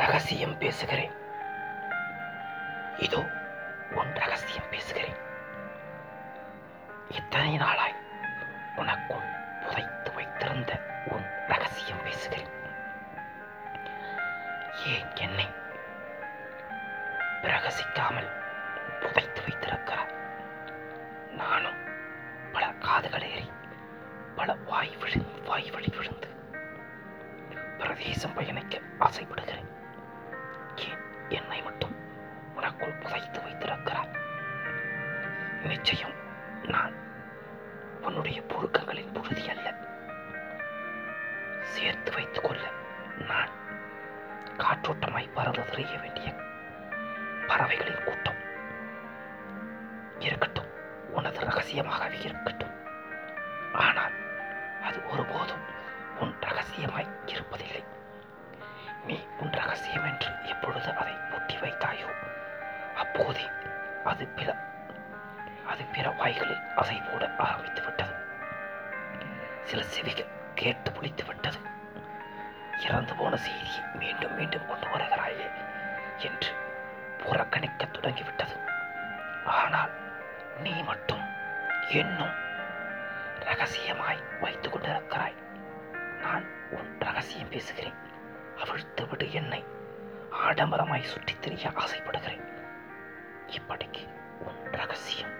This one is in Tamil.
ரகசியம் பேசுகிறேன். இதோ உன் ரகசியம் பேசுகிறேன். இத்தனை நாளாய் உனக்குள் புதைத்து வைத்திருந்த உன் ரகசியம் பேசுகிறேன். ஏன் என்னை பிரகசிக்காமல் புதைத்து வைத்திருக்கிறாய்? நானும் பல காதுகள் ஏறி பல வாய் விழுந்து வாய் வழி விழுந்து பிரதேசம் பயணிக்க ஆசைப்படுகிறேன். என்னை மட்டும் உனக்குள் புதைத்து வைத்திருக்கிறாய் நிச்சயம் நான் உன்னுடைய புழுக்கங்களின் புழுதி அல்ல. சேர்த்து வைத்துக் கொள்ள நான் காற்றோட்டமாய் பறந்து திரிய வேண்டிய பறவைகளின் கூட்டம் இருக்கட்டும். உனது ரகசியமாகவே இருக்கட்டும். ஆனால் அது ஒருபோதும் உன் ரகசியமாய் இருப்பதில்லை. கட்டி வைத்தாயோ? அப்போதே அது பிற அது பிற வாய்களில் அசை போட ஆரம்பித்து விட்டது. சில செவிகள் கேட்டு புளித்து விட்டது. இறந்து போன செய்தியை மீண்டும் மீண்டும் கொண்டு வருகிறாயே என்று புறக்கணிக்க தொடங்கிவிட்டது. ஆனால் நீ மட்டும் இன்னும் ரகசியமாய் வைத்துக் கொண்டிருக்கிறாய். நான் உன் ரகசியம் பேசுகிறேன். அவிழ்த்து விடு என்னை. ஆடம்பரமாய் சுற்றித் திரிய ஆசைப்படுகிறேன். இப்படிக்கு உன் ரகசியம்